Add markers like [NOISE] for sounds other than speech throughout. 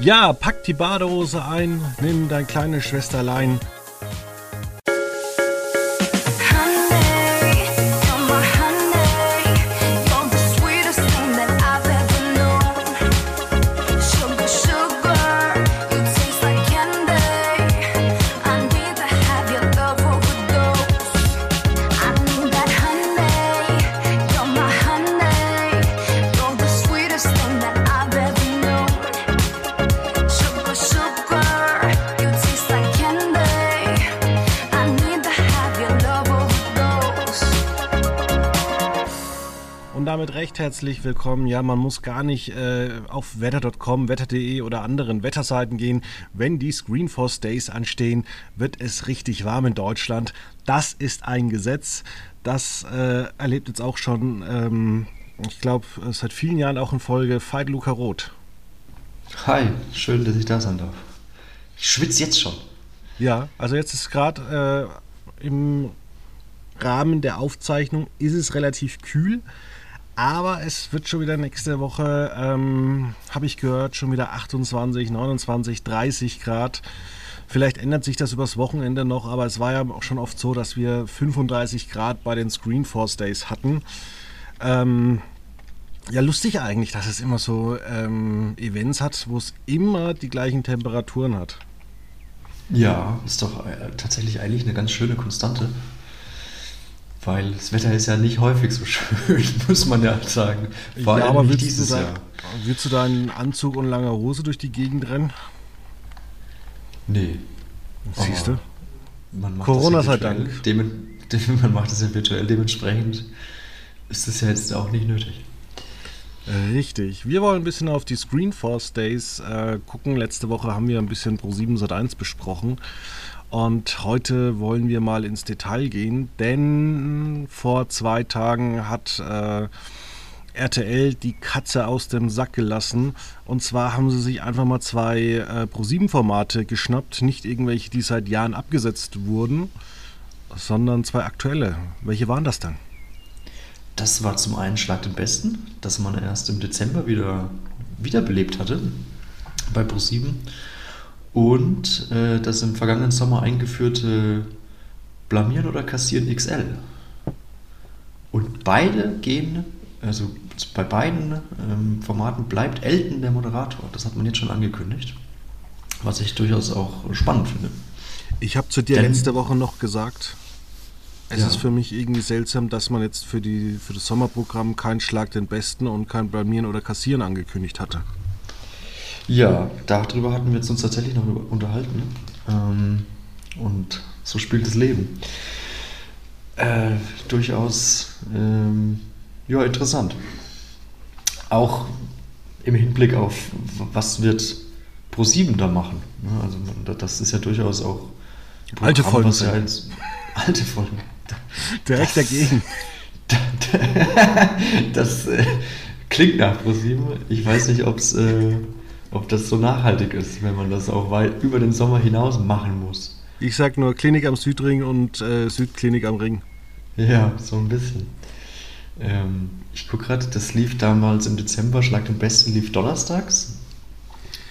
Ja, pack die Badehose ein, nimm dein kleines Schwesterlein herzlich willkommen. Ja, man muss gar nicht äh, auf wetter.com, wetter.de oder anderen Wetterseiten gehen. Wenn die Screenforce Days anstehen, wird es richtig warm in Deutschland. Das ist ein Gesetz. Das äh, erlebt jetzt auch schon, ähm, ich glaube, seit vielen Jahren auch in Folge Veit Luca Roth. Hi, schön, dass ich da sein darf. Ich schwitze jetzt schon. Ja, also jetzt ist gerade äh, im Rahmen der Aufzeichnung ist es relativ kühl. Aber es wird schon wieder nächste Woche, ähm, habe ich gehört, schon wieder 28, 29, 30 Grad. Vielleicht ändert sich das übers Wochenende noch, aber es war ja auch schon oft so, dass wir 35 Grad bei den Screenforce Days hatten. Ähm, ja, lustig eigentlich, dass es immer so ähm, Events hat, wo es immer die gleichen Temperaturen hat. Ja, ist doch äh, tatsächlich eigentlich eine ganz schöne Konstante. Weil das Wetter ist ja nicht häufig so schön, [LAUGHS] muss man ja sagen. Vor ja, allem aber willst dieses Jahr. Willst du deinen Anzug und lange Hose durch die Gegend rennen? Nee. Siehst du? Corona sei Dank. Dem, [LAUGHS] dem, man macht es ja virtuell, dementsprechend ist es ja jetzt auch nicht nötig. Richtig. Wir wollen ein bisschen auf die Screenforce Days äh, gucken. Letzte Woche haben wir ein bisschen Pro 7 Sat1 besprochen. Und heute wollen wir mal ins Detail gehen, denn vor zwei Tagen hat äh, RTL die Katze aus dem Sack gelassen. Und zwar haben sie sich einfach mal zwei äh, Pro7-Formate geschnappt, nicht irgendwelche, die seit Jahren abgesetzt wurden, sondern zwei aktuelle. Welche waren das dann? Das war zum einen Schlag den Besten, das man erst im Dezember wieder wiederbelebt hatte bei Pro7 und äh, das im vergangenen Sommer eingeführte Blamieren oder Kassieren XL. Und beide gehen, also bei beiden ähm, Formaten bleibt Elton der Moderator. Das hat man jetzt schon angekündigt. Was ich durchaus auch spannend finde. Ich habe zu dir Denn, letzte Woche noch gesagt, es ja. ist für mich irgendwie seltsam, dass man jetzt für, die, für das Sommerprogramm keinen Schlag den Besten und kein Blamieren oder Kassieren angekündigt hatte. Ja, darüber hatten wir uns tatsächlich noch unterhalten. Ähm, und so spielt das Leben. Äh, durchaus ähm, ja, interessant. Auch im Hinblick auf, was wird Pro7 da machen. Ne? Also das ist ja durchaus auch alte Folgen. Ja als, [LAUGHS] alte Folgen. Direkt das, dagegen. [LAUGHS] Das, äh, klingt nach Pro7. Ich weiß nicht, ob es äh, ob das so nachhaltig ist, wenn man das auch weit über den Sommer hinaus machen muss. Ich sag nur Klinik am Südring und äh, Südklinik am Ring. Ja, so ein bisschen. Ähm, ich gucke gerade, das lief damals im Dezember, Schlag den Besten lief donnerstags.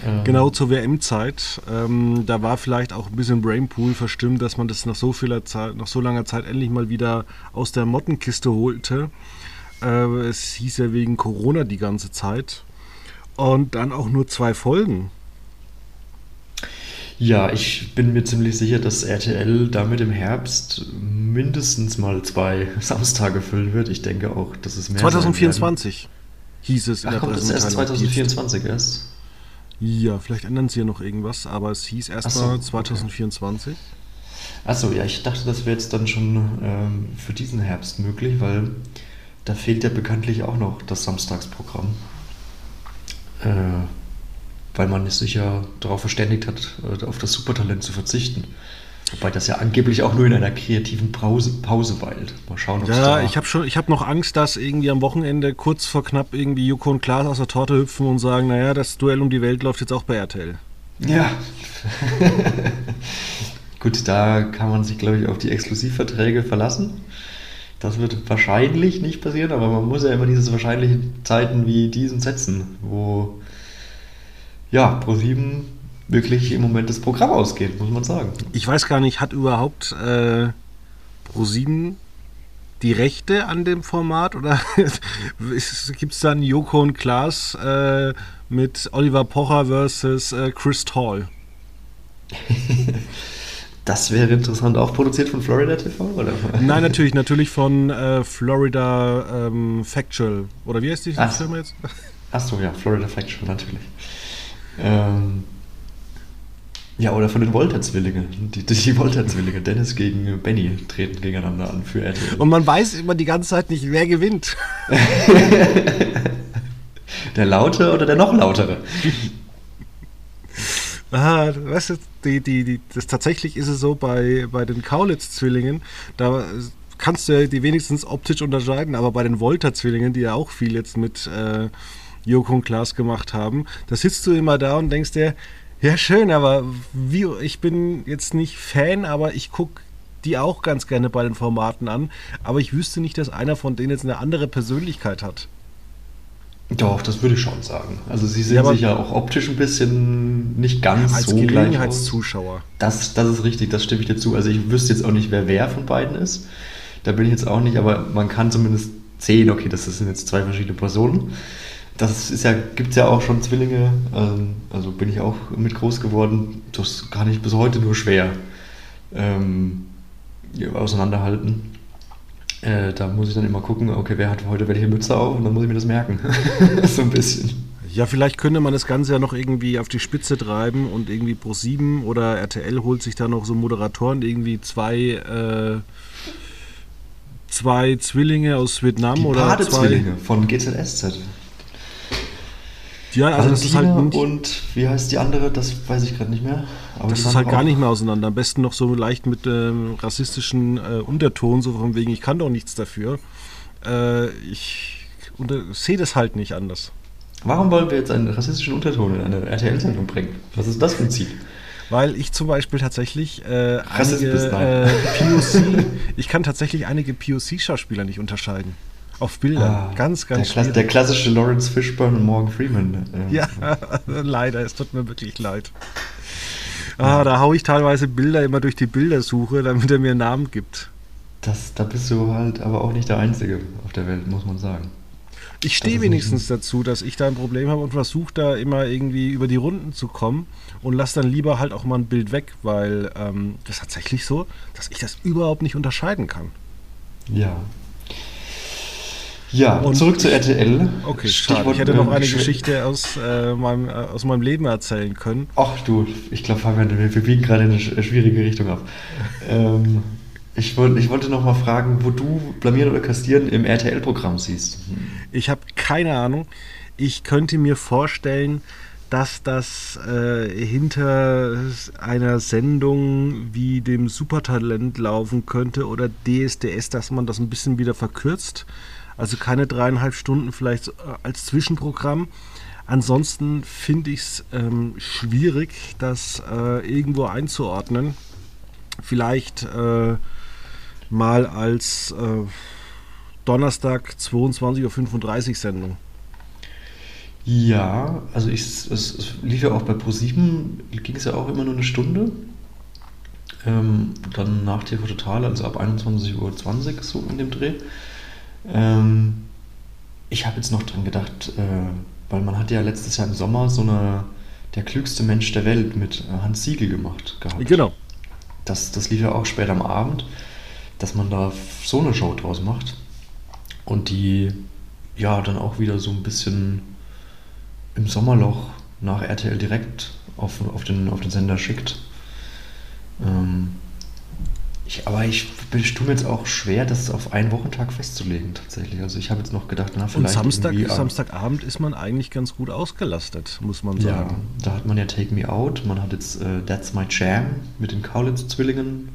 Ähm, genau zur WM-Zeit. Ähm, da war vielleicht auch ein bisschen Brainpool verstimmt, dass man das nach so vieler Zeit, nach so langer Zeit endlich mal wieder aus der Mottenkiste holte. Äh, es hieß ja wegen Corona die ganze Zeit. Und dann auch nur zwei Folgen. Ja, ich bin mir ziemlich sicher, dass RTL damit im Herbst mindestens mal zwei [LAUGHS] Samstage füllen wird. Ich denke auch, dass es mehr 2024 hieß es in Ach, der kommt das erst 2024 erst? Ja, vielleicht ändern sie ja noch irgendwas, aber es hieß erstmal so, 2024. Okay. Achso, ja, ich dachte, das wäre jetzt dann schon ähm, für diesen Herbst möglich, weil da fehlt ja bekanntlich auch noch das Samstagsprogramm äh, weil man sich ja darauf verständigt hat, äh, auf das Supertalent zu verzichten. Wobei das ja angeblich auch nur in einer kreativen Pause, Pause weilt. Mal schauen, ob Ja, ich habe schon, ich habe noch Angst, dass irgendwie am Wochenende kurz vor knapp irgendwie Joko und Klaas aus der Torte hüpfen und sagen, naja, das Duell um die Welt läuft jetzt auch bei RTL. Ja. [LAUGHS] Gut, da kann man sich, glaube ich, auf die Exklusivverträge verlassen. Das wird wahrscheinlich nicht passieren, aber man muss ja immer diese wahrscheinlichen Zeiten wie diesen setzen, wo ja, Pro7 wirklich im Moment das Programm ausgeht, muss man sagen. Ich weiß gar nicht, hat überhaupt äh, Pro7 die Rechte an dem Format oder [LAUGHS] gibt es dann Joko und Klaas äh, mit Oliver Pocher versus äh, Chris Tall? [LAUGHS] Das wäre interessant. Auch produziert von Florida TV? Oder? Nein, natürlich, natürlich von äh, Florida ähm, Factual. Oder wie heißt die Ach, Firma jetzt? Achso, ja, Florida Factual, natürlich. Ähm, ja, oder von den Volta-Zwillingen. Die, die Volta-Zwillinge, Dennis gegen Benny, treten gegeneinander an für RTL. Und man weiß immer die ganze Zeit nicht, wer gewinnt. [LAUGHS] der Laute oder der noch lautere? [LAUGHS] Ah, weißt du, die, die, die, das, tatsächlich ist es so bei, bei den Kaulitz-Zwillingen, da kannst du ja die wenigstens optisch unterscheiden, aber bei den Volta-Zwillingen, die ja auch viel jetzt mit äh, Joko und Klaas gemacht haben, da sitzt du immer da und denkst dir, ja schön, aber wie, ich bin jetzt nicht Fan, aber ich gucke die auch ganz gerne bei den Formaten an, aber ich wüsste nicht, dass einer von denen jetzt eine andere Persönlichkeit hat. Doch, das würde ich schon sagen. Also sie sind ja, sich ja auch optisch ein bisschen nicht ganz als so gleich als Zuschauer. Das, das ist richtig, das stimme ich dir zu. Also ich wüsste jetzt auch nicht, wer wer von beiden ist. Da bin ich jetzt auch nicht, aber man kann zumindest sehen, okay, das sind jetzt zwei verschiedene Personen. Das ist ja, gibt es ja auch schon Zwillinge, ähm, also bin ich auch mit groß geworden. Das kann ich bis heute nur schwer ähm, auseinanderhalten. Äh, da muss ich dann immer gucken, okay, wer hat heute welche Mütze auf und dann muss ich mir das merken. [LAUGHS] so ein bisschen. Ja, vielleicht könnte man das Ganze ja noch irgendwie auf die Spitze treiben und irgendwie Pro7 oder RTL holt sich da noch so Moderatoren, irgendwie zwei, äh, zwei Zwillinge aus Vietnam die oder zwei. Zwillinge von GZSZ. Ja, also das ist halt und wie heißt die andere? Das weiß ich gerade nicht mehr. Aber das ist halt gar nicht mehr auseinander. Am besten noch so leicht mit ähm, rassistischen äh, Unterton, so von wegen, ich kann doch nichts dafür. Äh, ich sehe das halt nicht anders. Warum wollen wir jetzt einen rassistischen Unterton in eine RTL-Sendung bringen? Was ist das für ein Ziel? Weil ich zum Beispiel tatsächlich äh, einige äh, [LAUGHS] POC, ich kann tatsächlich einige POC-Schauspieler nicht unterscheiden. Auf Bildern. Ah, ganz, ganz der, der, klassische Lawrence Fishburne und Morgan Freeman. Äh. Ja, [LAUGHS] leider. Es tut mir wirklich leid. Ah, da haue ich teilweise Bilder immer durch die Bildersuche, damit er mir einen Namen gibt. Das, da bist du halt aber auch nicht der Einzige auf der Welt, muss man sagen. Ich stehe wenigstens dazu, dass ich da ein Problem habe und versuche da immer irgendwie über die Runden zu kommen und lasse dann lieber halt auch mal ein Bild weg, weil ähm, das ist tatsächlich so, dass ich das überhaupt nicht unterscheiden kann. Ja, ja, und zurück zu RTL. Okay, schade. Ich hätte noch eine Geschichte aus, äh, meinem, äh, aus meinem Leben erzählen können. Ach du, ich glaube, Fabian, wir biegen gerade in eine schwierige Richtung ab. [LAUGHS] ähm, ich, wollt, ich wollte noch mal fragen, wo du Blamieren oder Kastieren im RTL-Programm siehst. Ich habe keine Ahnung. Ich könnte mir vorstellen, dass das äh, hinter einer Sendung wie dem Supertalent laufen könnte oder DSDS, dass man das ein bisschen wieder verkürzt also keine dreieinhalb Stunden vielleicht als Zwischenprogramm. Ansonsten finde ich es ähm, schwierig, das äh, irgendwo einzuordnen. Vielleicht äh, mal als äh, Donnerstag 22.35 Uhr Sendung. Ja, also ich, es, es lief ja auch bei Pro7, ging es ja auch immer nur eine Stunde. Ähm, dann nach TV Total, also ab 21.20 Uhr so in dem Dreh. Ähm, ich habe jetzt noch dran gedacht, äh, weil man hat ja letztes Jahr im Sommer so eine Der klügste Mensch der Welt mit äh, Hans Siegel gemacht gehabt. Genau. Das, das lief ja auch später am Abend, dass man da so eine Show draus macht und die ja dann auch wieder so ein bisschen im Sommerloch nach RTL direkt auf, auf, den, auf den Sender schickt. Ähm, ich, aber ich tue mir jetzt auch schwer, das auf einen Wochentag festzulegen, tatsächlich. Also ich habe jetzt noch gedacht, na vielleicht. Und Samstag, Samstagabend ist man eigentlich ganz gut ausgelastet, muss man sagen. Ja, da hat man ja Take Me Out, man hat jetzt äh, That's My Jam mit den Kaulitz-Zwillingen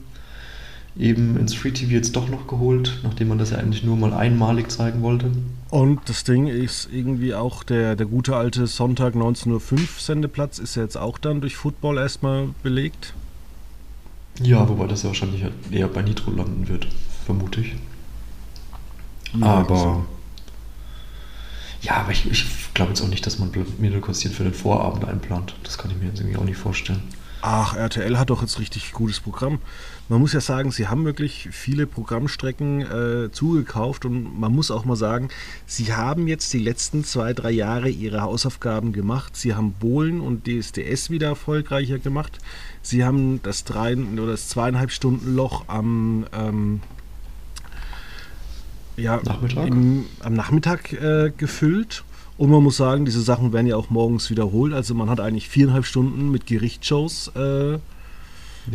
eben ins Free TV jetzt doch noch geholt, nachdem man das ja eigentlich nur mal einmalig zeigen wollte. Und das Ding ist irgendwie auch der, der gute alte Sonntag 19.05 Uhr Sendeplatz ist ja jetzt auch dann durch Football erstmal belegt. Ja, wobei das ja wahrscheinlich eher bei Nitro landen wird, vermute ich. Ja, Aber Ja, aber ich, ich glaube jetzt auch nicht, dass man Kassieren für den Vorabend einplant. Das kann ich mir jetzt irgendwie auch nicht vorstellen. Ach, RTL hat doch jetzt richtig gutes Programm. Man muss ja sagen, sie haben wirklich viele Programmstrecken äh, zugekauft und man muss auch mal sagen, sie haben jetzt die letzten zwei, drei Jahre ihre Hausaufgaben gemacht. Sie haben Bohlen und DSDS wieder erfolgreicher gemacht. Sie haben das drei oder das zweieinhalb Stunden Loch am ähm, ja, Nachmittag? Im, am Nachmittag äh, gefüllt. Und man muss sagen, diese Sachen werden ja auch morgens wiederholt. Also man hat eigentlich viereinhalb Stunden mit Gerichtsshows äh, ja.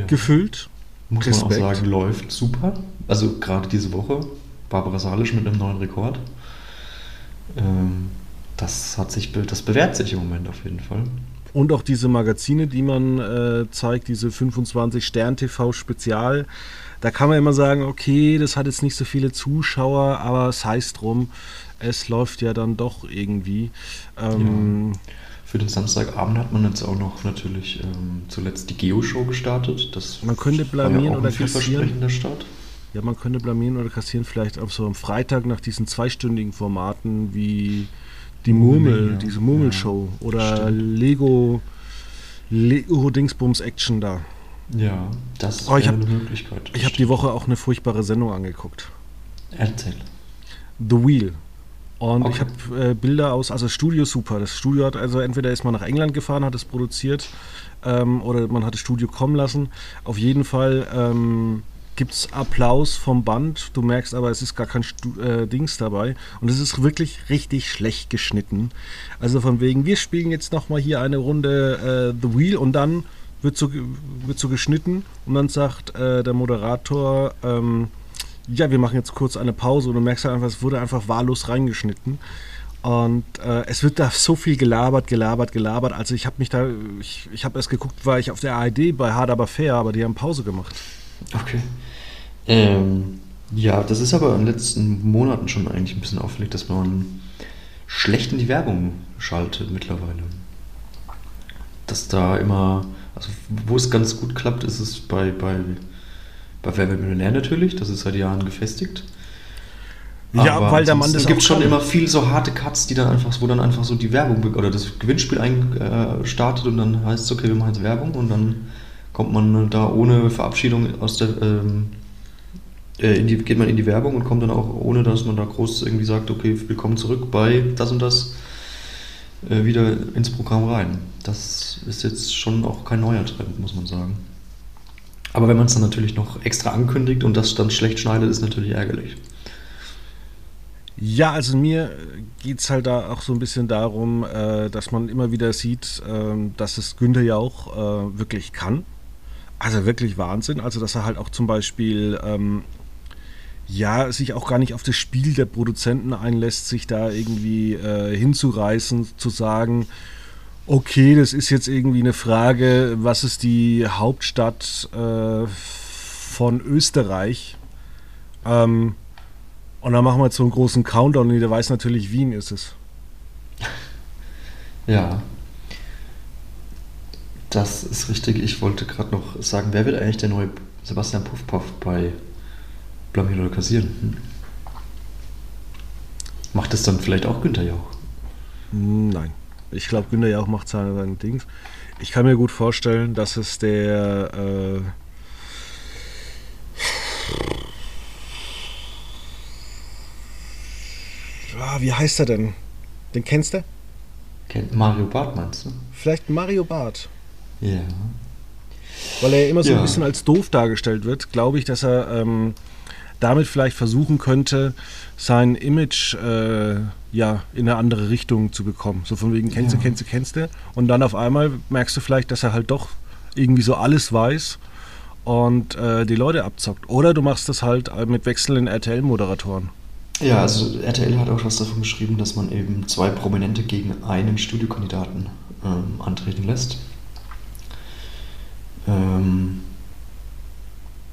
gefüllt. Muss Respekt. man auch sagen, läuft super. Also gerade diese Woche, Barbara Salisch mit einem neuen Rekord. Ähm, das hat sich, das bewährt sich im Moment auf jeden Fall. Und auch diese Magazine, die man äh, zeigt, diese 25 Stern TV Spezial. Da kann man immer sagen, okay, das hat jetzt nicht so viele Zuschauer, aber es heißt drum, es läuft ja dann doch irgendwie. Ähm, ja. Für den Samstagabend hat man jetzt auch noch natürlich ähm, zuletzt die Geo-Show gestartet. Das man könnte blamieren ja oder kassieren. Start. Ja, man könnte blamieren oder kassieren vielleicht auch so am Freitag nach diesen zweistündigen Formaten wie die Murmel, ja. diese Murmelshow oder stimmt. Lego Lego Dingsbums Action da. Ja, das oh, ist eine Möglichkeit. Ich habe die Woche auch eine furchtbare Sendung angeguckt. Erzähl. The Wheel. Und okay. ich habe äh, Bilder aus, also Studio super. Das Studio hat, also entweder ist man nach England gefahren, hat es produziert, ähm, oder man hat das Studio kommen lassen. Auf jeden Fall ähm, gibt es Applaus vom Band. Du merkst aber, es ist gar kein Stu äh, Dings dabei. Und es ist wirklich richtig schlecht geschnitten. Also von wegen, wir spielen jetzt nochmal hier eine Runde äh, The Wheel und dann wird so, wird so geschnitten und dann sagt äh, der Moderator, ähm, ja, wir machen jetzt kurz eine Pause und du merkst halt einfach, es wurde einfach wahllos reingeschnitten. Und äh, es wird da so viel gelabert, gelabert, gelabert. Also ich habe mich da, ich, ich habe erst geguckt, war ich auf der ARD bei Hard aber fair, aber die haben Pause gemacht. Okay. Ähm, ja, das ist aber in den letzten Monaten schon eigentlich ein bisschen auffällig, dass man schlecht in die Werbung schaltet mittlerweile. Dass da immer, also wo es ganz gut klappt, ist es bei, bei bei Wer wird Millionär natürlich, das ist seit Jahren gefestigt. Ja, Aber weil der Mann das Es gibt schon immer viel so harte Cuts, die dann einfach, wo dann einfach so die Werbung oder das Gewinnspiel einstartet äh, und dann heißt es, okay, wir machen jetzt Werbung und dann kommt man da ohne Verabschiedung aus der ähm, äh, die, geht man in die Werbung und kommt dann auch, ohne dass man da groß irgendwie sagt, okay, willkommen zurück bei das und das, äh, wieder ins Programm rein. Das ist jetzt schon auch kein neuer Trend, muss man sagen. Aber wenn man es dann natürlich noch extra ankündigt und das dann schlecht schneidet, ist natürlich ärgerlich. Ja, also mir geht es halt da auch so ein bisschen darum, äh, dass man immer wieder sieht, äh, dass es Günther ja auch äh, wirklich kann. Also wirklich Wahnsinn. Also dass er halt auch zum Beispiel ähm, ja sich auch gar nicht auf das Spiel der Produzenten einlässt, sich da irgendwie äh, hinzureißen, zu sagen, okay, das ist jetzt irgendwie eine Frage, was ist die Hauptstadt äh, von Österreich? Ähm, und dann machen wir jetzt so einen großen Countdown und jeder weiß natürlich, Wien ist es. [LAUGHS] Ja. Das ist richtig. Ich wollte gerade noch sagen, wer wird eigentlich der neue Sebastian Puffpuff bei Blamieren oder Kassieren? Hm. Macht das dann vielleicht auch Günther Jauch? Nein. Ich glaube, Günther Jauch macht seine, seine Dings. Ich kann mir gut vorstellen, dass es der. Äh, ah, wie heißt er denn? Den kennst du? Kennt Mario Barth meinst du? Vielleicht Mario Barth. Ja. Weil er immer so ja. ein bisschen als doof dargestellt wird, glaube ich, dass er ähm, damit vielleicht versuchen könnte, sein Image äh, ja, in eine andere Richtung zu bekommen. So von wegen, kennst ja. du, kennst du, kennst du. Und dann auf einmal merkst du vielleicht, dass er halt doch irgendwie so alles weiß und äh, die Leute abzockt. Oder du machst das halt mit wechselnden RTL-Moderatoren. Ja, also RTL hat auch was davon geschrieben, dass man eben zwei Prominente gegen einen Studiokandidaten ähm, antreten lässt. Ähm,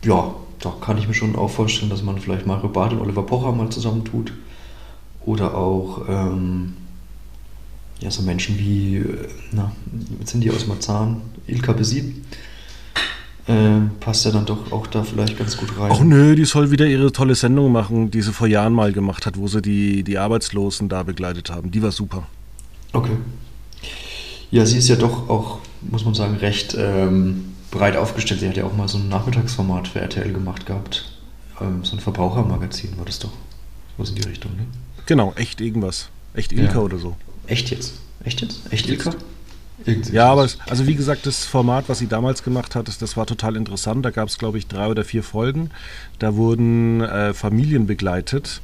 ja, da kann ich mir schon auch vorstellen, dass man vielleicht Mario Barth und Oliver Pocher mal zusammentut. Oder auch ähm, ja, so Menschen wie, na, jetzt sind die aus Marzahn, Ilka Besit. äh, passt ja dann doch auch da vielleicht ganz gut rein. Ach nö, die soll wieder ihre tolle Sendung machen, die sie vor Jahren mal gemacht hat, wo sie die, die Arbeitslosen da begleitet haben. Die war super. Okay. Ja, sie ist ja doch auch, muss man sagen, recht ähm, breit aufgestellt. Sie hat ja auch mal so ein Nachmittagsformat für RTL gemacht gehabt. Ähm, so ein Verbrauchermagazin war das doch. Was in die Richtung, ne? Genau, echt irgendwas. Echt Ilka Ja. oder so. Echt jetzt? Echt jetzt? Echt Jetzt. Ilka? Irgendwie Ja, aber es, also wie gesagt, das Format, was sie damals gemacht hat, das, das war total interessant. Da gab es, glaube ich, drei oder vier Folgen. Da wurden äh, Familien begleitet,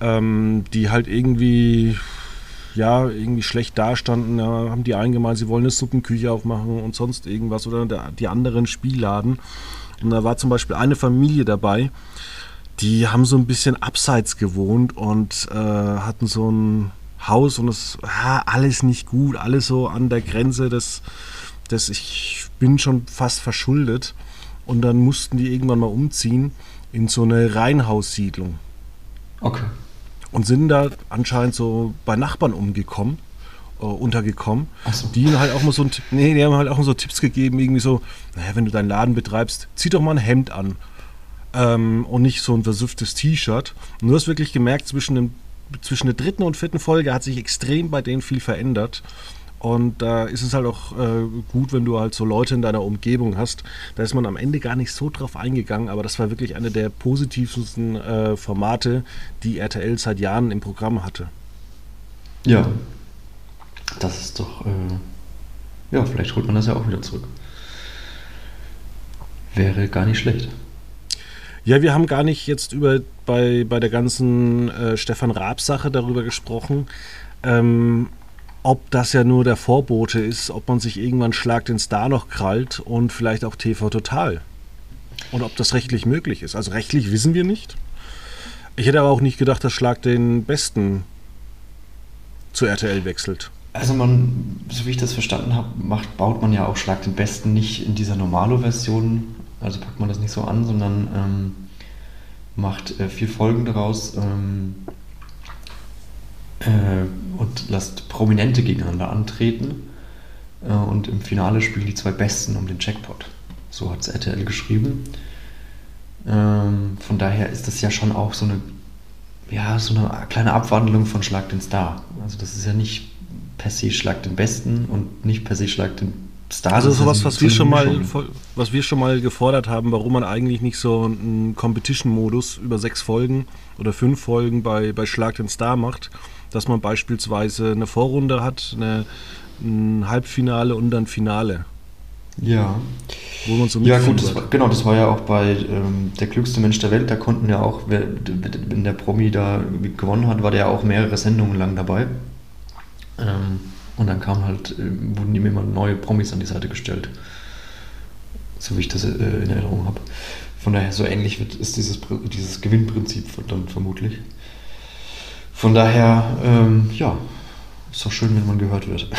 ähm, die halt irgendwie, ja, irgendwie schlecht dastanden. Da haben die einen gemeint, sie wollen eine Suppenküche aufmachen und sonst irgendwas oder der, die anderen Spielladen. Und da war zum Beispiel eine Familie dabei, die haben so ein bisschen abseits gewohnt und äh, hatten so ein Haus und es ah, alles nicht gut, alles so an der Grenze des, des ich bin schon fast verschuldet. Und dann mussten die irgendwann mal umziehen in so eine Reihenhaussiedlung Okay. Und sind da anscheinend so bei Nachbarn umgekommen, äh, untergekommen. So. Die ihnen halt auch mal so nee, die haben halt auch mal so Tipps gegeben, irgendwie so, naja, wenn du deinen Laden betreibst, zieh doch mal ein Hemd an. Ähm, und nicht so ein versüfftes T-Shirt. Und du hast wirklich gemerkt, zwischen, dem, zwischen der dritten und vierten Folge hat sich extrem bei denen viel verändert. Und da ist es halt auch äh, gut, wenn du halt so Leute in deiner Umgebung hast. Da ist man am Ende gar nicht so drauf eingegangen, aber das war wirklich eine der positivsten äh, Formate, die RTL seit Jahren im Programm hatte. Ja. Das ist doch. Äh, ja, vielleicht holt man das ja auch wieder zurück. Wäre gar nicht schlecht. Ja, wir haben gar nicht jetzt über bei, bei der ganzen äh, Stefan Raab-Sache darüber gesprochen, ähm, ob das ja nur der Vorbote ist, ob man sich irgendwann Schlag den Star noch krallt und vielleicht auch TV Total. Und ob das rechtlich möglich ist. Also rechtlich wissen wir nicht. Ich hätte aber auch nicht gedacht, dass Schlag den Besten zu RTL wechselt. Also man, so wie ich das verstanden habe, macht, baut man ja auch Schlag den Besten nicht in dieser Normalo-Version, also packt man das nicht so an, sondern ähm, macht äh, vier Folgen daraus ähm, äh, und lasst Prominente gegeneinander antreten äh, und im Finale spielen die zwei Besten um den Jackpot. So hat es RTL geschrieben. Ähm, von daher ist das ja schon auch so eine, ja, so eine kleine Abwandlung von Schlag den Star. Also das ist ja nicht per se Schlag den Besten und nicht per se Schlag den Star. Also sowas, so was wir schon mal, was wir schon mal gefordert haben, warum man eigentlich nicht so einen Competition-Modus über sechs Folgen oder fünf Folgen bei, bei Schlag den Star macht, dass man beispielsweise eine Vorrunde hat, eine, ein Halbfinale und dann Finale, Ja. wo man so Ja, gut, das war, genau, das war ja auch bei ähm, Der klügste Mensch der Welt. Da konnten ja auch, wer, wenn der Promi da gewonnen hat, war der ja auch mehrere Sendungen lang dabei. Ähm, und dann kam halt, ähm, wurden ihm immer neue Promis an die Seite gestellt. So wie ich das äh, in Erinnerung habe. Von daher, so ähnlich wird, ist dieses, dieses Gewinnprinzip dann vermutlich. Von daher, ähm, ja, ist doch schön, wenn man gehört wird. [LAUGHS]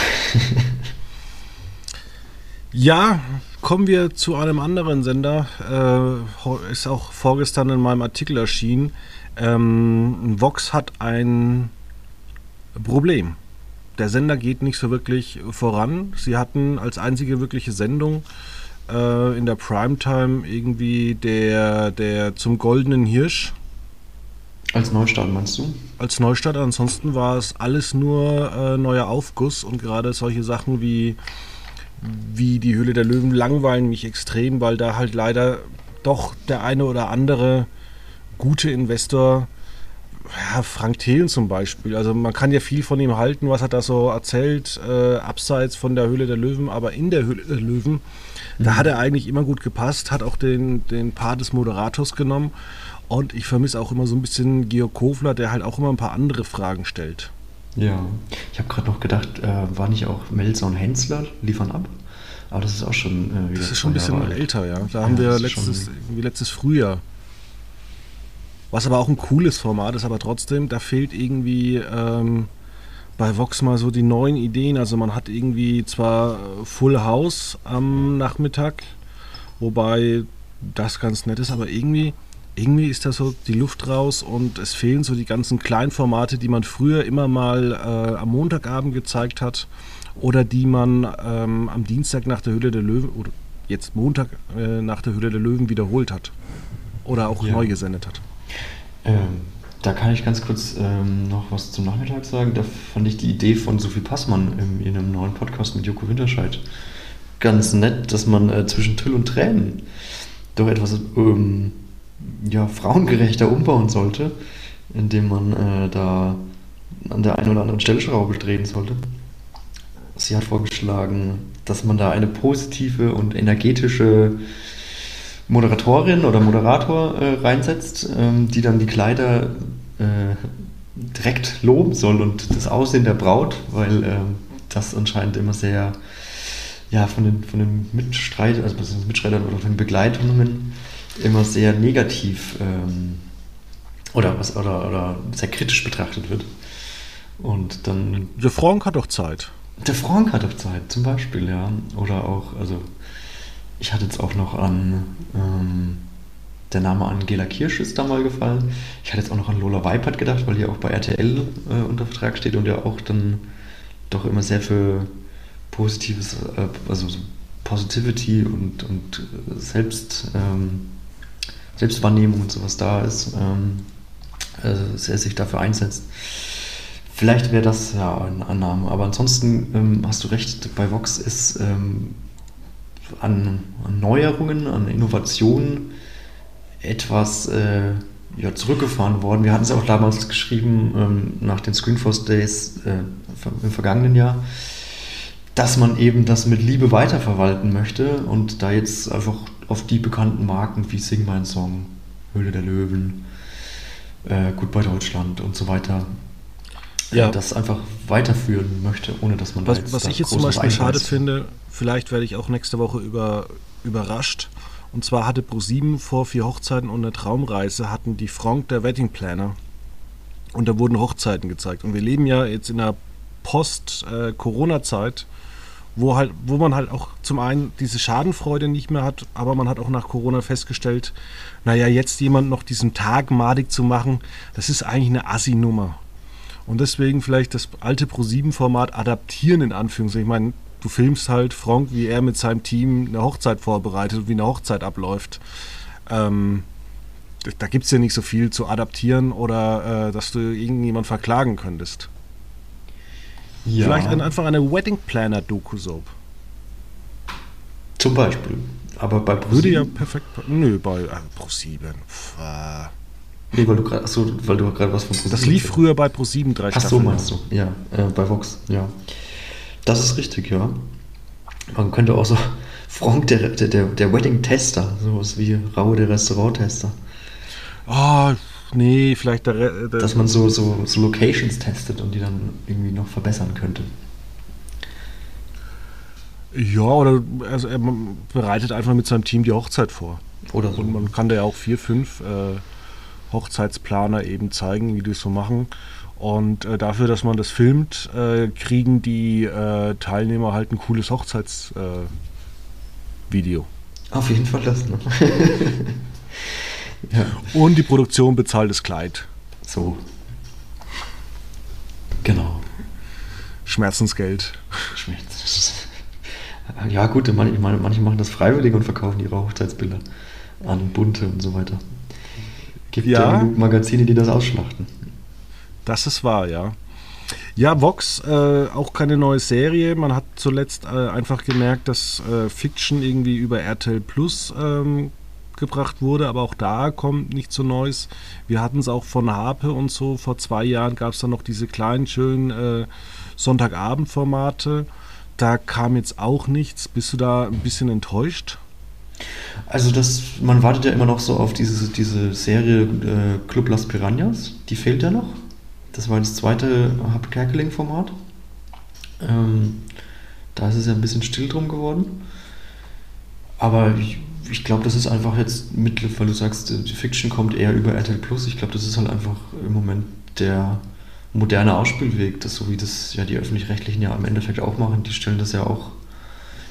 Ja, kommen wir zu einem anderen Sender. Äh, ist auch vorgestern in meinem Artikel erschienen. Ähm, Vox hat ein Problem. Der Sender geht nicht so wirklich voran. Sie hatten als einzige wirkliche Sendung äh, in der Primetime irgendwie der, der zum goldenen Hirsch Als Neustart meinst du? als Neustart. Ansonsten war es alles nur äh, neuer Aufguss und gerade solche Sachen wie, wie die Höhle der Löwen langweilen mich extrem, weil da halt leider doch der eine oder andere gute Investor, ja, Frank Thelen zum Beispiel, also man kann ja viel von ihm halten, was er da so erzählt, äh, abseits von der Höhle der Löwen, aber in der Höhle der Löwen, da hat er eigentlich immer gut gepasst, hat auch den, den Part des Moderators genommen und ich vermisse auch immer so ein bisschen Georg Kofler, der halt auch immer ein paar andere Fragen stellt. Ja, ich habe gerade noch gedacht, äh, war nicht auch Melzer und Hensler liefern ab? Aber das ist auch schon äh, wieder Das ist schon ein Jahre bisschen alt. älter, ja. Da Ja, haben wir letztes, schon- letztes Frühjahr. Was aber auch ein cooles Format ist, aber trotzdem, da fehlt irgendwie ähm, bei Vox mal so die neuen Ideen. Also man hat irgendwie zwar äh, Full House am Nachmittag, wobei das ganz nett ist, aber irgendwie, irgendwie ist da so die Luft raus und es fehlen so die ganzen Kleinformate, die man früher immer mal äh, am Montagabend gezeigt hat oder die man ähm, am Dienstag nach der Höhle der Löwen oder jetzt Montag äh, nach der Hülle der Löwen wiederholt hat. Oder auch Ja. neu gesendet hat. Ähm, da kann ich ganz kurz ähm, noch was zum Nachmittag sagen. Da fand ich die Idee von Sophie Passmann im, in einem neuen Podcast mit Joko Winterscheid ganz nett, dass man äh, zwischen Tüll und Tränen doch etwas ähm, ja, frauengerechter umbauen sollte, indem man äh, da an der einen oder anderen Stellschraube drehen sollte. Sie hat vorgeschlagen, dass man da eine positive und energetische Moderatorin oder Moderator äh, reinsetzt, ähm, die dann die Kleider äh, direkt loben soll und das Aussehen der Braut, weil ähm, das anscheinend immer sehr ja, von den, von den Mitstreitern, also von den Mitstreitern oder von den Begleitungen immer sehr negativ ähm, oder, was, oder, oder sehr kritisch betrachtet wird. Und dann Der Frank hat doch Zeit. der Frank hat doch Zeit, zum Beispiel, ja. Oder auch, also ich hatte jetzt auch noch an, ähm, der Name Angela Kirsch ist da mal gefallen. Ich hatte jetzt auch noch an Lola Weipert gedacht, weil die auch bei RTL äh, unter Vertrag steht und ja auch dann doch immer sehr für positives, äh, also so Positivity und, und Selbst, ähm, Selbstwahrnehmung und sowas da ist, ähm, also sehr sich dafür einsetzt. Vielleicht wäre das ja eine Annahme, aber ansonsten ähm, hast du recht, bei Vox ist ähm, an, an Neuerungen, an Innovationen etwas äh, ja, zurückgefahren worden. Wir hatten es auch damals geschrieben, ähm, nach den Screenforce Days äh, im vergangenen Jahr, dass man eben das mit Liebe weiterverwalten möchte und da jetzt einfach auf die bekannten Marken wie Sing Mein Song, Höhle der Löwen, äh, Goodbye Deutschland und so weiter Ja. äh, das einfach weiterführen möchte, ohne dass man da Was, jetzt was da ich jetzt zum Beispiel schade einreißt. finde, vielleicht werde ich auch nächste Woche über, überrascht. Und zwar hatte ProSieben vor vier Hochzeiten und einer Traumreise hatten die Frank der Wedding Planner. Und da wurden Hochzeiten gezeigt. Und wir leben ja jetzt in einer Post-Corona-Zeit, wo, halt, wo man halt auch zum einen diese Schadenfreude nicht mehr hat, aber man hat auch nach Corona festgestellt, naja, jetzt jemand noch diesen Tag madig zu machen, das ist eigentlich eine Assi-Nummer. Und deswegen vielleicht das alte Pro7-Format adaptieren, in Anführungszeichen. Ich meine, du filmst halt Frank, wie er mit seinem Team eine Hochzeit vorbereitet und wie eine Hochzeit abläuft. Ähm, da gibt es ja nicht so viel zu adaptieren oder äh, dass du irgendjemand verklagen könntest. Ja, Vielleicht ein, einfach eine Wedding Planner Doku-Soap. zum Beispiel. Aber bei Würde ja ProSieben- perfekt. Nö, bei äh, Pro7. Pff, äh, Nee, weil du gerade, achso, weil du gerade was von ProSieben Das lief früher bei Pro7 drei Ach so, meinst du? Ja, äh, bei Vox, ja. Das ist richtig, ja. Man könnte auch so [LAUGHS] Frank, der, der, der, Wedding-Tester, sowas wie Raue, der Restaurant-Tester. Ah, nee, vielleicht der, der Dass man so, so, so Locations testet und die dann irgendwie noch verbessern könnte. Ja, oder also er bereitet einfach mit seinem Team die Hochzeit vor. Oder so. Und man kann da ja auch vier, fünf äh, Hochzeitsplaner eben zeigen, wie die es so machen. Und äh, dafür, dass man das filmt, äh, kriegen die äh, Teilnehmer halt ein cooles Hochzeitsvideo. Äh. Auf jeden Fall das, ne? [LAUGHS] ja, Und die Produktion bezahlt das Kleid. so. Genau. Schmerzensgeld. Schmerz. Ja, gut, manche, manche machen das freiwillig und verkaufen ihre Hochzeitsbilder an Bunte und so weiter. Gibt ja, Ja. genug Magazine, die das ausschlachten. Das ist wahr, ja. Ja, Vox, äh, auch keine neue Serie. Man hat zuletzt äh, einfach gemerkt, dass äh, Fiction irgendwie über RTL Plus ähm, gebracht wurde, aber auch da kommt nichts so Neues. Wir hatten es auch von Harpe und so. Vor zwei Jahren gab es dann noch diese kleinen, schönen äh, Sonntagabend-Formate. Da kam jetzt auch nichts. Bist du da ein bisschen enttäuscht? Also das, man wartet ja immer noch so auf diese, diese Serie äh, Club Las Piranhas, die fehlt ja noch. Das war das zweite Hub Kerkeling-Format. Ähm, da ist es ja ein bisschen still drum geworden. Aber ich, ich glaube, das ist einfach jetzt mittlerweile, weil du sagst, die Fiction kommt eher über RTL Plus. Ich glaube, das ist halt einfach im Moment der moderne Ausspielweg, das so wie das ja die öffentlich-rechtlichen ja im Endeffekt auch machen. Die stellen das ja auch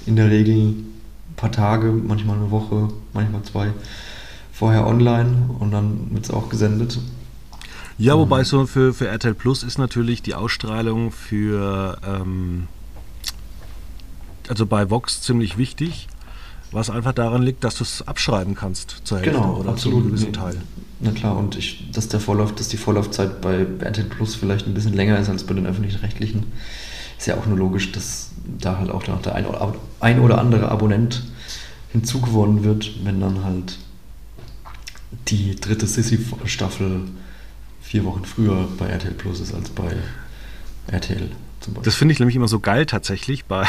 in der Regel ein paar Tage, manchmal eine Woche, manchmal zwei vorher online und dann wird es auch gesendet. Ja, wobei so für, für RTL Plus ist natürlich die Ausstrahlung für, ähm, also bei Vox ziemlich wichtig. Was einfach daran liegt, dass du es abschreiben kannst zur Hälfte genau, oder absolut. zu einem gewissen Teil. Na klar, und ich, dass, der Vorlauf, dass die Vorlaufzeit bei RTL Plus vielleicht ein bisschen länger ist als bei den öffentlichen Rechtlichen, ist ja auch nur logisch, dass da halt auch der ein oder, ein oder andere Abonnent hinzugewonnen wird, wenn dann halt die dritte Sissy-Staffel vier Wochen früher bei RTL Plus ist als bei RTL zum Beispiel. Das finde ich nämlich immer so geil tatsächlich, bei,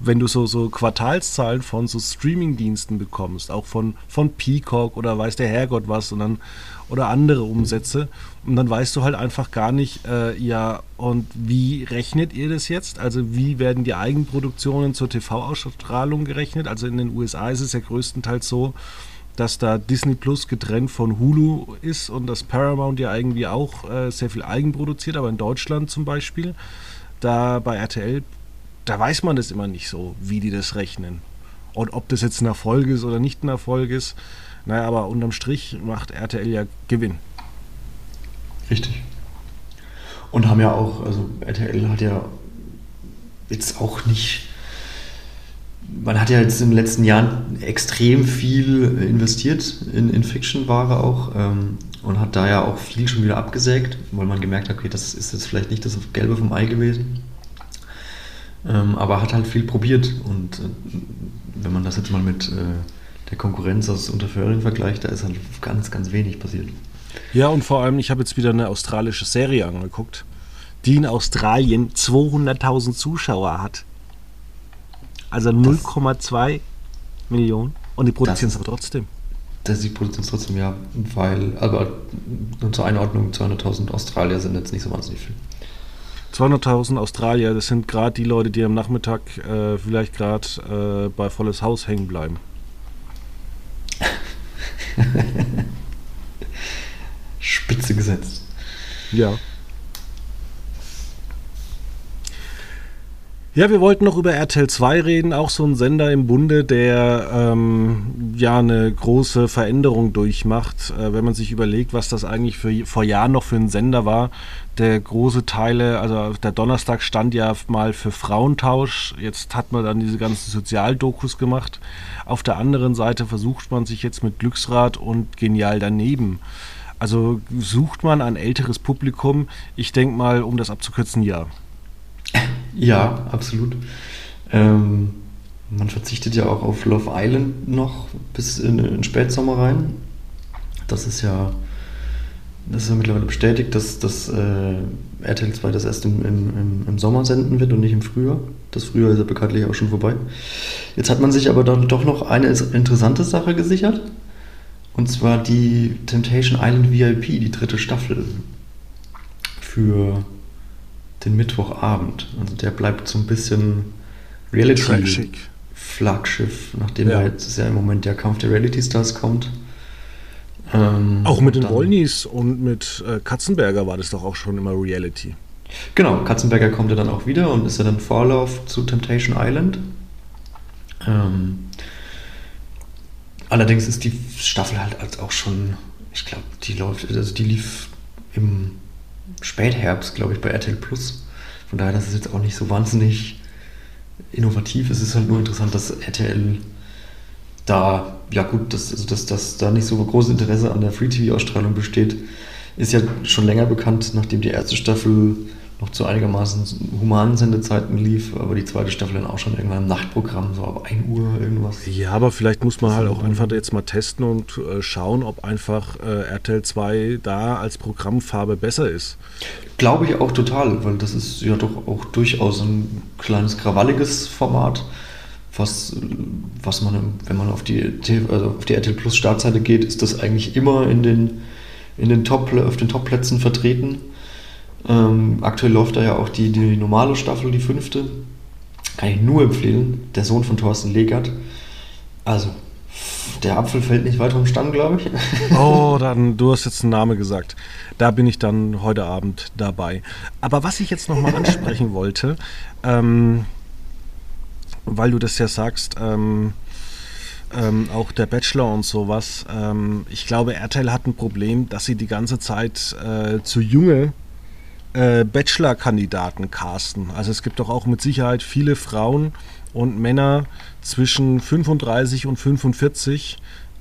wenn du so, so Quartalszahlen von so Streaming-Diensten bekommst, auch von, von Peacock oder weiß der Herrgott was und dann, oder andere Umsätze. Und dann weißt du halt einfach gar nicht, äh, ja, und wie rechnet ihr das jetzt? Also wie werden die Eigenproduktionen zur TV-Ausstrahlung gerechnet? Also in den USA ist es ja größtenteils so, dass da Disney Plus getrennt von Hulu ist und dass Paramount ja irgendwie auch äh, sehr viel eigenproduziert, aber in Deutschland zum Beispiel, da bei RTL da weiß man das immer nicht so, wie die das rechnen. Und ob das jetzt ein Erfolg ist oder nicht ein Erfolg ist. Naja, aber unterm Strich macht RTL ja Gewinn. Richtig. Und haben ja auch, also RTL hat ja jetzt auch nicht. Man hat ja jetzt in den letzten Jahren extrem viel investiert in, in Fiction-Ware auch ähm, und hat da ja auch viel schon wieder abgesägt, weil man gemerkt hat, okay, das ist jetzt vielleicht nicht das Gelbe vom Ei gewesen. Ähm, aber hat halt viel probiert. Und äh, wenn man das jetzt mal mit äh, der Konkurrenz aus Unterföhring vergleicht, da ist halt ganz, ganz wenig passiert. Ja, und vor allem, ich habe jetzt wieder eine australische Serie angeguckt, die in Australien 200.000 Zuschauer hat. Also 0,2 Millionen. Und die produzieren es aber trotzdem. Das, die produzieren es trotzdem, ja. Weil, aber nur zur Einordnung, 200.000 Australier sind jetzt nicht so wahnsinnig viel. 200.000 Australier, das sind gerade die Leute, die am Nachmittag äh, vielleicht gerade äh, bei volles Haus hängen bleiben. [LAUGHS] Spitze gesetzt. Ja. Ja, wir wollten noch über RTL 2 reden, auch so ein Sender im Bunde, der ähm, ja eine große Veränderung durchmacht. Äh, wenn man sich überlegt, was das eigentlich für, vor Jahren noch für ein Sender war, der große Teile, also der Donnerstag stand ja mal für Frauentausch, jetzt hat man dann diese ganzen Sozialdokus gemacht. Auf der anderen Seite versucht man sich jetzt mit Glücksrad und Genial daneben. Also sucht man ein älteres Publikum, ich denke mal, um das abzukürzen, ja. Ja, absolut. Ähm, man verzichtet ja auch auf Love Island noch bis in den Spätsommer rein. Das ist ja, das ist ja mittlerweile bestätigt, dass, dass äh, RTL 2 das erst im, im, im, Sommer senden wird und nicht im Frühjahr. Das Frühjahr ist ja bekanntlich auch schon vorbei. Jetzt hat man sich aber dann doch noch eine interessante Sache gesichert. Und zwar die Temptation Island VIP, die dritte Staffel. Für den Mittwochabend. Also der bleibt so ein bisschen Reality-Flaggschiff, nachdem ja. jetzt ja im Moment der Kampf der Reality Stars kommt. Ähm, auch mit den Wollnies und mit äh, Katzenberger war das doch auch schon immer Reality. Genau, Katzenberger kommt ja dann auch wieder und ist ja dann Vorlauf zu Temptation Island. Ähm, allerdings ist die Staffel halt auch schon, ich glaube, die läuft, also die lief im Spätherbst, glaube ich, bei RTL Plus. Von daher, das ist jetzt auch nicht so wahnsinnig innovativ. Es ist halt nur interessant, dass RTL da, ja gut, dass, also dass, dass da nicht so großes Interesse an der Free-TV-Ausstrahlung besteht, ist ja schon länger bekannt, nachdem die erste Staffel noch zu einigermaßen humanen Sendezeiten lief, aber die zweite Staffel dann auch schon irgendwann im Nachtprogramm, so ab 1 Uhr irgendwas. Ja, aber vielleicht muss man halt auch einfach jetzt mal testen und äh, schauen, ob einfach äh, RTL 2 da als Programmfarbe besser ist. Glaube ich auch total, weil das ist ja doch auch durchaus ein kleines krawalliges Format, was, was man, wenn man auf die, also auf die RTL Plus Startseite geht, ist das eigentlich immer in den, in den Top, auf den Top-Plätzen vertreten ähm, aktuell läuft da ja auch die, die normale Staffel, die fünfte. Kann ich nur empfehlen. Der Sohn von Thorsten Legert. Also, der Apfel fällt nicht weiter vom Stamm, glaube ich. [LAUGHS] Oh, dann, du hast jetzt einen Namen gesagt. Da bin ich dann heute Abend dabei. Aber was ich jetzt nochmal [LAUGHS] ansprechen wollte, ähm, weil du das ja sagst, ähm, ähm, auch der Bachelor und sowas. Ähm, ich glaube, RTL hat ein Problem, dass sie die ganze Zeit äh, zu junge äh, Bachelor-Kandidaten casten. Also es gibt doch auch mit Sicherheit viele Frauen und Männer zwischen 35 und 45,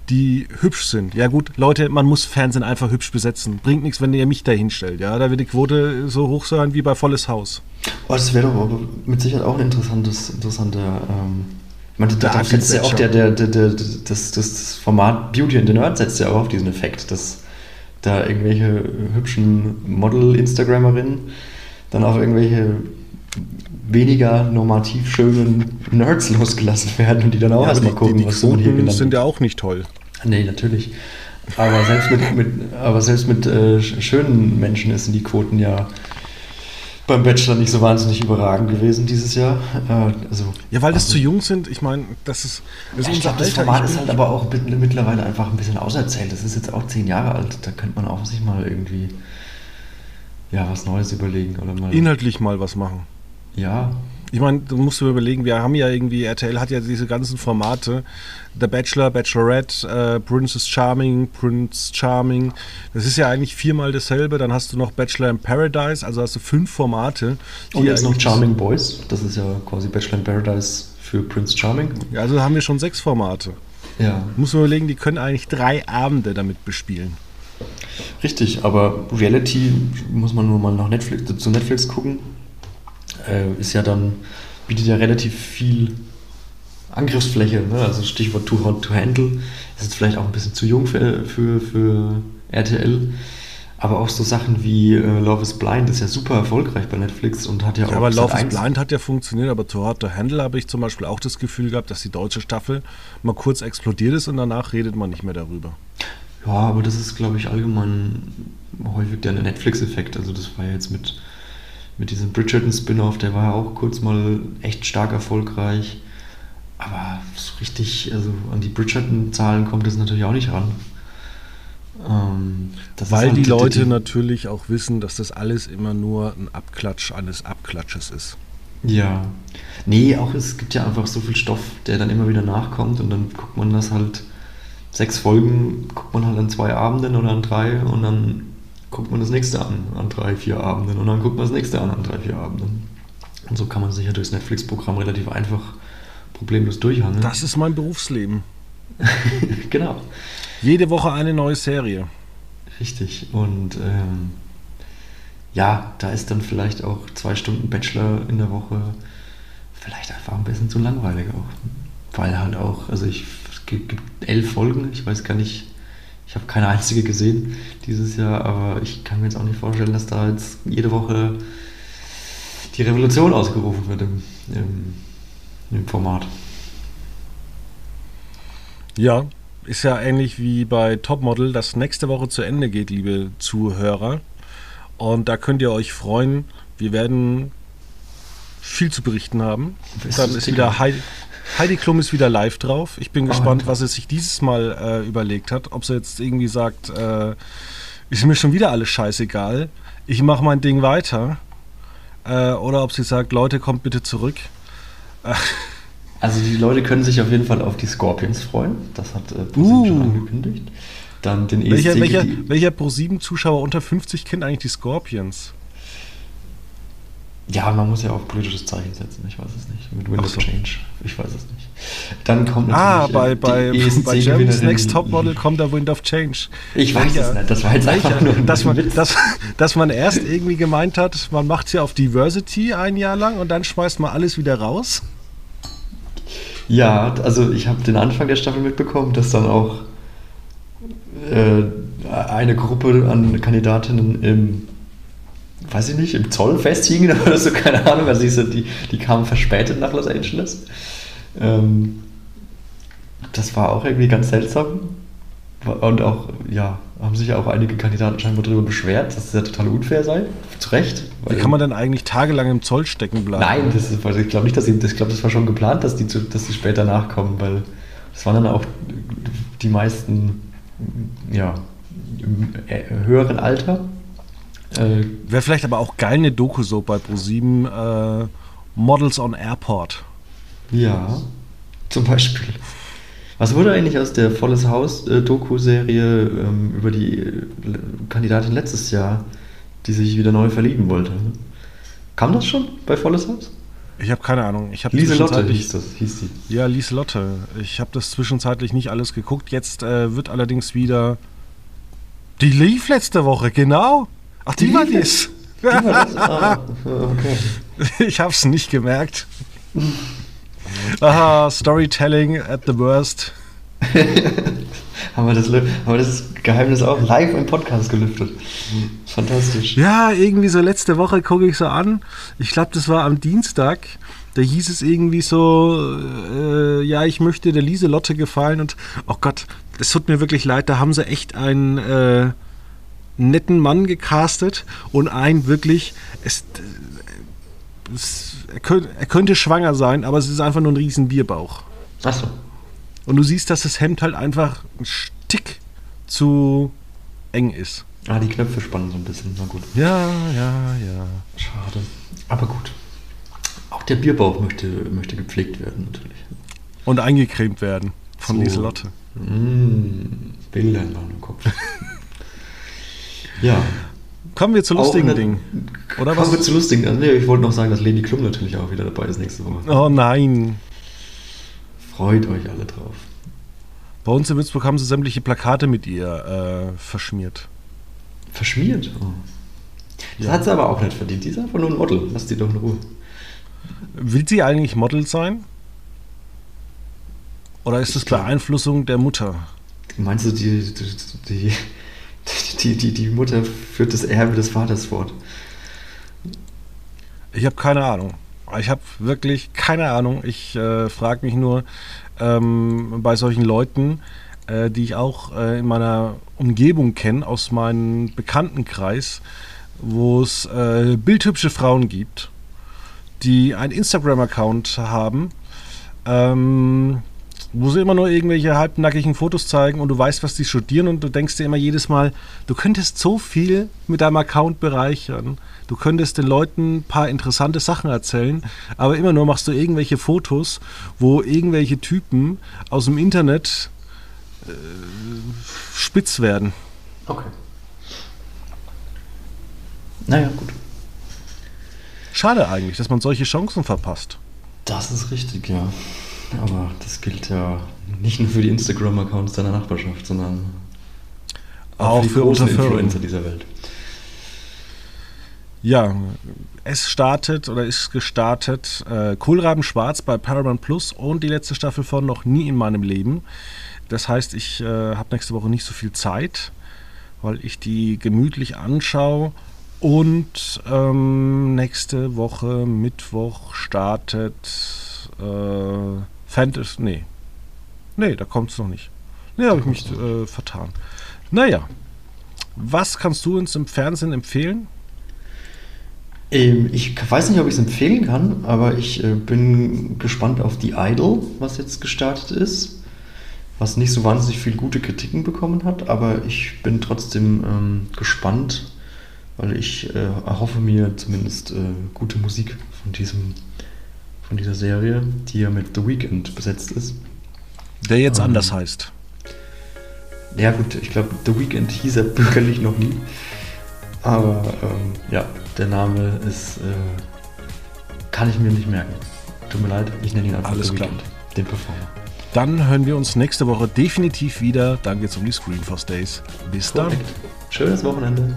die hübsch sind. Ja gut, Leute, man muss Fernsehen einfach hübsch besetzen. Bringt nichts, wenn ihr mich da hinstellt. Ja, da wird die Quote so hoch sein wie bei volles Haus. Oh, das wäre doch mit Sicherheit auch ein interessantes, interessanter. Ähm, ich meine, da, da setzt ja auch der, der, der, der, das, das Format Beauty and the Nerd setzt ja auch auf diesen Effekt, dass da irgendwelche hübschen Model-Instagrammerinnen dann auf irgendwelche weniger normativ schönen Nerds losgelassen werden und die dann auch ja, erstmal gucken, die, die was Quoten hier genannt sind ja auch nicht toll. Nee, natürlich. Aber selbst mit, mit aber selbst mit äh, schönen Menschen sind die Quoten ja beim Bachelor nicht so wahnsinnig überragend gewesen dieses Jahr. Äh, also, ja, weil das also, zu jung sind. Ich meine, das ist, das ist unser glaub, Das Format ist halt aber auch mittlerweile einfach ein bisschen auserzählt. Das ist jetzt auch zehn Jahre alt. Da könnte man auch sich mal irgendwie ja, was Neues überlegen. Oder mal Inhaltlich mal was machen. Ja. Ich meine, du musst dir überlegen, wir haben ja irgendwie, RTL hat ja diese ganzen Formate, The Bachelor, Bachelorette, äh, Princess Charming, Prince Charming. Das ist ja eigentlich viermal dasselbe. Dann hast du noch Bachelor in Paradise, also hast du fünf Formate. Und jetzt noch Charming Boys, das ist ja quasi Bachelor in Paradise für Prince Charming. Ja, also haben wir schon sechs Formate. Ja. Muss man überlegen, die können eigentlich drei Abende damit bespielen. Richtig, aber Reality muss man nur mal nach Netflix, zu Netflix gucken äh, ist ja dann, bietet ja relativ viel Angriffsfläche, ne? also Stichwort Too Hot to Handle, ist jetzt vielleicht auch ein bisschen zu jung für, für, für RTL, aber auch so Sachen wie äh, Love is Blind ist ja super erfolgreich bei Netflix und hat ja, ja auch. Aber Love is Blind hat ja funktioniert, aber Too Hot to Handle habe ich zum Beispiel auch das Gefühl gehabt, dass die deutsche Staffel mal kurz explodiert ist und danach redet man nicht mehr darüber. Ja, aber das ist, glaube ich, allgemein häufig der Netflix-Effekt. Also das war ja jetzt mit mit diesem Bridgerton-Spin-Off, der war ja auch kurz mal echt stark erfolgreich. Aber so richtig, also an die Bridgerton-Zahlen kommt es natürlich auch nicht ran. Ähm, Weil halt die Leute die, natürlich auch wissen, dass das alles immer nur ein Abklatsch eines Abklatsches ist. Ja. Nee, auch es gibt ja einfach so viel Stoff, der dann immer wieder nachkommt und dann guckt man das halt, sechs Folgen guckt man halt an zwei Abenden oder an drei und dann guckt man das nächste an, an drei, vier Abenden und dann guckt man das nächste an, an drei, vier Abenden. Und so kann man sich ja durchs Netflix-Programm relativ einfach problemlos durchhangeln. Das ist mein Berufsleben. [LAUGHS] genau. Jede Woche eine neue Serie. Richtig. Und ähm, ja, da ist dann vielleicht auch zwei Stunden Bachelor in der Woche vielleicht einfach ein bisschen zu langweilig auch. Weil halt auch, also ich, es gibt, gibt elf Folgen, ich weiß gar nicht, ich habe keine einzige gesehen dieses Jahr, aber ich kann mir jetzt auch nicht vorstellen, dass da jetzt jede Woche die Revolution ausgerufen wird im, im, im Format. Ja, ist ja ähnlich wie bei Topmodel, das nächste Woche zu Ende geht, liebe Zuhörer. Und da könnt ihr euch freuen. Wir werden viel zu berichten haben. Dann ist wieder Heidi, Heidi Klum ist wieder live drauf. Ich bin oh, gespannt, was er sich dieses Mal äh, überlegt hat. Ob sie jetzt irgendwie sagt, äh, ist mir schon wieder alles scheißegal. Ich mache mein Ding weiter. Äh, oder ob sie sagt, Leute, kommt bitte zurück. also die Leute können sich auf jeden Fall auf die Scorpions freuen. Das hat äh, uh. schon angekündigt. Dann den ESC welcher, welcher, welcher Pro7-Zuschauer unter 50 kennt eigentlich die Scorpions? Ja, man muss ja auch politisches Zeichen setzen, ich weiß es nicht. Mit Windows so. Change, ich weiß es nicht. Dann kommt ah, natürlich. Ah, bei, bei, bei Germany's Next Topmodel kommt der Wind of Change. Ich weiß ja, es nicht, das war jetzt einfach nur ein dass man. Dass, dass man erst irgendwie gemeint hat, man macht es ja auf Diversity ein Jahr lang und dann schmeißt man alles wieder raus. Ja, also ich habe den Anfang der Staffel mitbekommen, dass dann auch äh, eine Gruppe an Kandidatinnen im weiß ich nicht, im Zoll festhingen [LAUGHS] oder so, keine Ahnung. Also die, die, die kamen verspätet nach Los Angeles. Ähm, das war auch irgendwie ganz seltsam. Und auch, ja, haben sich auch einige Kandidaten scheinbar darüber beschwert, dass es ja total unfair sei. Zu Recht. Wie kann man denn eigentlich tagelang im Zoll stecken bleiben? Nein, das ist, also ich glaube nicht, dass sie, ich glaube, das war schon geplant, dass die, zu, dass die später nachkommen, weil das waren dann auch die meisten, ja, im äh, höheren Alter äh, Wäre vielleicht aber auch geil eine Doku so bei Pro7 äh, Models on Airport. Ja, zum Beispiel. Was wurde eigentlich aus der Volles Haus äh, ähm, über die äh, Kandidatin letztes Jahr, die sich wieder neu verlieben wollte? Kam das schon bei Volles Haus? Ich habe keine Ahnung. Ich habe Lieselotte hieß das, hieß die. Ja, Lieselotte. Ich habe das zwischenzeitlich nicht alles geguckt. Jetzt äh, wird allerdings wieder. Die lief letzte Woche, genau. Ach, die, Die war dies. Die war das? [LAUGHS] Ah, okay. Ich hab's nicht gemerkt. Aha, Storytelling at the worst. [LAUGHS] haben, wir das, haben wir das Geheimnis auch live im Podcast gelüftet. Fantastisch. Ja, irgendwie so letzte Woche gucke ich so an. Ich glaube, das war am Dienstag. Da hieß es irgendwie so, äh, ja, ich möchte der Lieselotte gefallen und, oh Gott, es tut mir wirklich leid, da haben sie echt einen äh, netten Mann gecastet und einen wirklich, es, es, er, könnte, er könnte schwanger sein, aber es ist einfach nur ein riesen Bierbauch. Achso. Und du siehst, dass das Hemd halt einfach ein Stick zu eng ist. Ah, die Knöpfe spannen so ein bisschen. Na gut. Ja, ja, ja. Schade. Aber gut. Auch der Bierbauch möchte, möchte gepflegt werden, natürlich. Und eingecremt werden von So. Lieselotte. Mm, Bilder in meinem Kopf. [LAUGHS] ja. Kommen wir zu lustigen Dingen. Oder Kommen wir was? zu lustigen Dingen. Nee, ich wollte noch sagen, dass Leni Klum natürlich auch wieder dabei ist nächste Woche. Oh nein. Freut euch alle drauf. Bei uns in Würzburg haben sie sämtliche Plakate mit ihr äh, verschmiert. Verschmiert. Oh. Das Ja. hat sie aber auch nicht verdient. Die ist einfach nur ein Model. Lass die doch in Ruhe. Will sie eigentlich Model sein? Oder ist Ich das Beeinflussung der Mutter? Meinst du, die, die, die, die, die, die Mutter führt das Erbe des Vaters fort? Ich habe keine Ahnung. Ich habe wirklich keine Ahnung. Ich äh, frage mich nur ähm, bei solchen Leuten, äh, die ich auch äh, in meiner Umgebung kenne, aus meinem Bekanntenkreis, wo es äh, bildhübsche Frauen gibt, die einen Instagram-Account haben, ähm, wo sie immer nur irgendwelche halbnackigen Fotos zeigen und du weißt, was die studieren und du denkst dir immer jedes Mal, du könntest so viel mit deinem Account bereichern. Du könntest den Leuten ein paar interessante Sachen erzählen, aber immer nur machst du irgendwelche Fotos, wo irgendwelche Typen aus dem Internet äh, spitz werden. Okay. Naja, gut. Schade eigentlich, dass man solche Chancen verpasst. Das ist richtig, ja. Aber das gilt ja nicht nur für die Instagram-Accounts deiner Nachbarschaft, sondern Auch die für großen Unterföhring. Influencer dieser Welt. Ja, es startet oder ist gestartet äh, Kohlraben Schwarz bei Paramount Plus und die letzte Staffel von Noch nie in meinem Leben. Das heißt, ich äh, habe nächste Woche nicht so viel Zeit, weil ich die gemütlich anschaue. Und ähm, nächste Woche, Mittwoch, startet äh, Fantasy. Nee. Nee, da kommt es noch nicht. Nee, habe ich mich äh, vertan. Naja. Was kannst du uns im Fernsehen empfehlen? Ähm, ich weiß nicht, ob ich es empfehlen kann, aber ich äh, bin gespannt auf The Idol, was jetzt gestartet ist. Was nicht so wahnsinnig viel gute Kritiken bekommen hat, aber ich bin trotzdem ähm, gespannt, weil ich äh, erhoffe mir zumindest äh, gute Musik von, diesem, von dieser Serie, die ja mit The Weeknd besetzt ist. Der jetzt Ähm, anders heißt. Ja gut, ich glaube, The Weeknd hieß er [LAUGHS] bürgerlich noch nie. Aber ähm, ja, der Name ist, äh, kann ich mir nicht merken. Tut mir leid, ich nenne ihn einfach Alles The klar. Weeknd, den Performer. Dann hören wir uns nächste Woche definitiv wieder. Dann geht es um die Screenforce Days. Bis dann. Korrekt. Schönes Wochenende.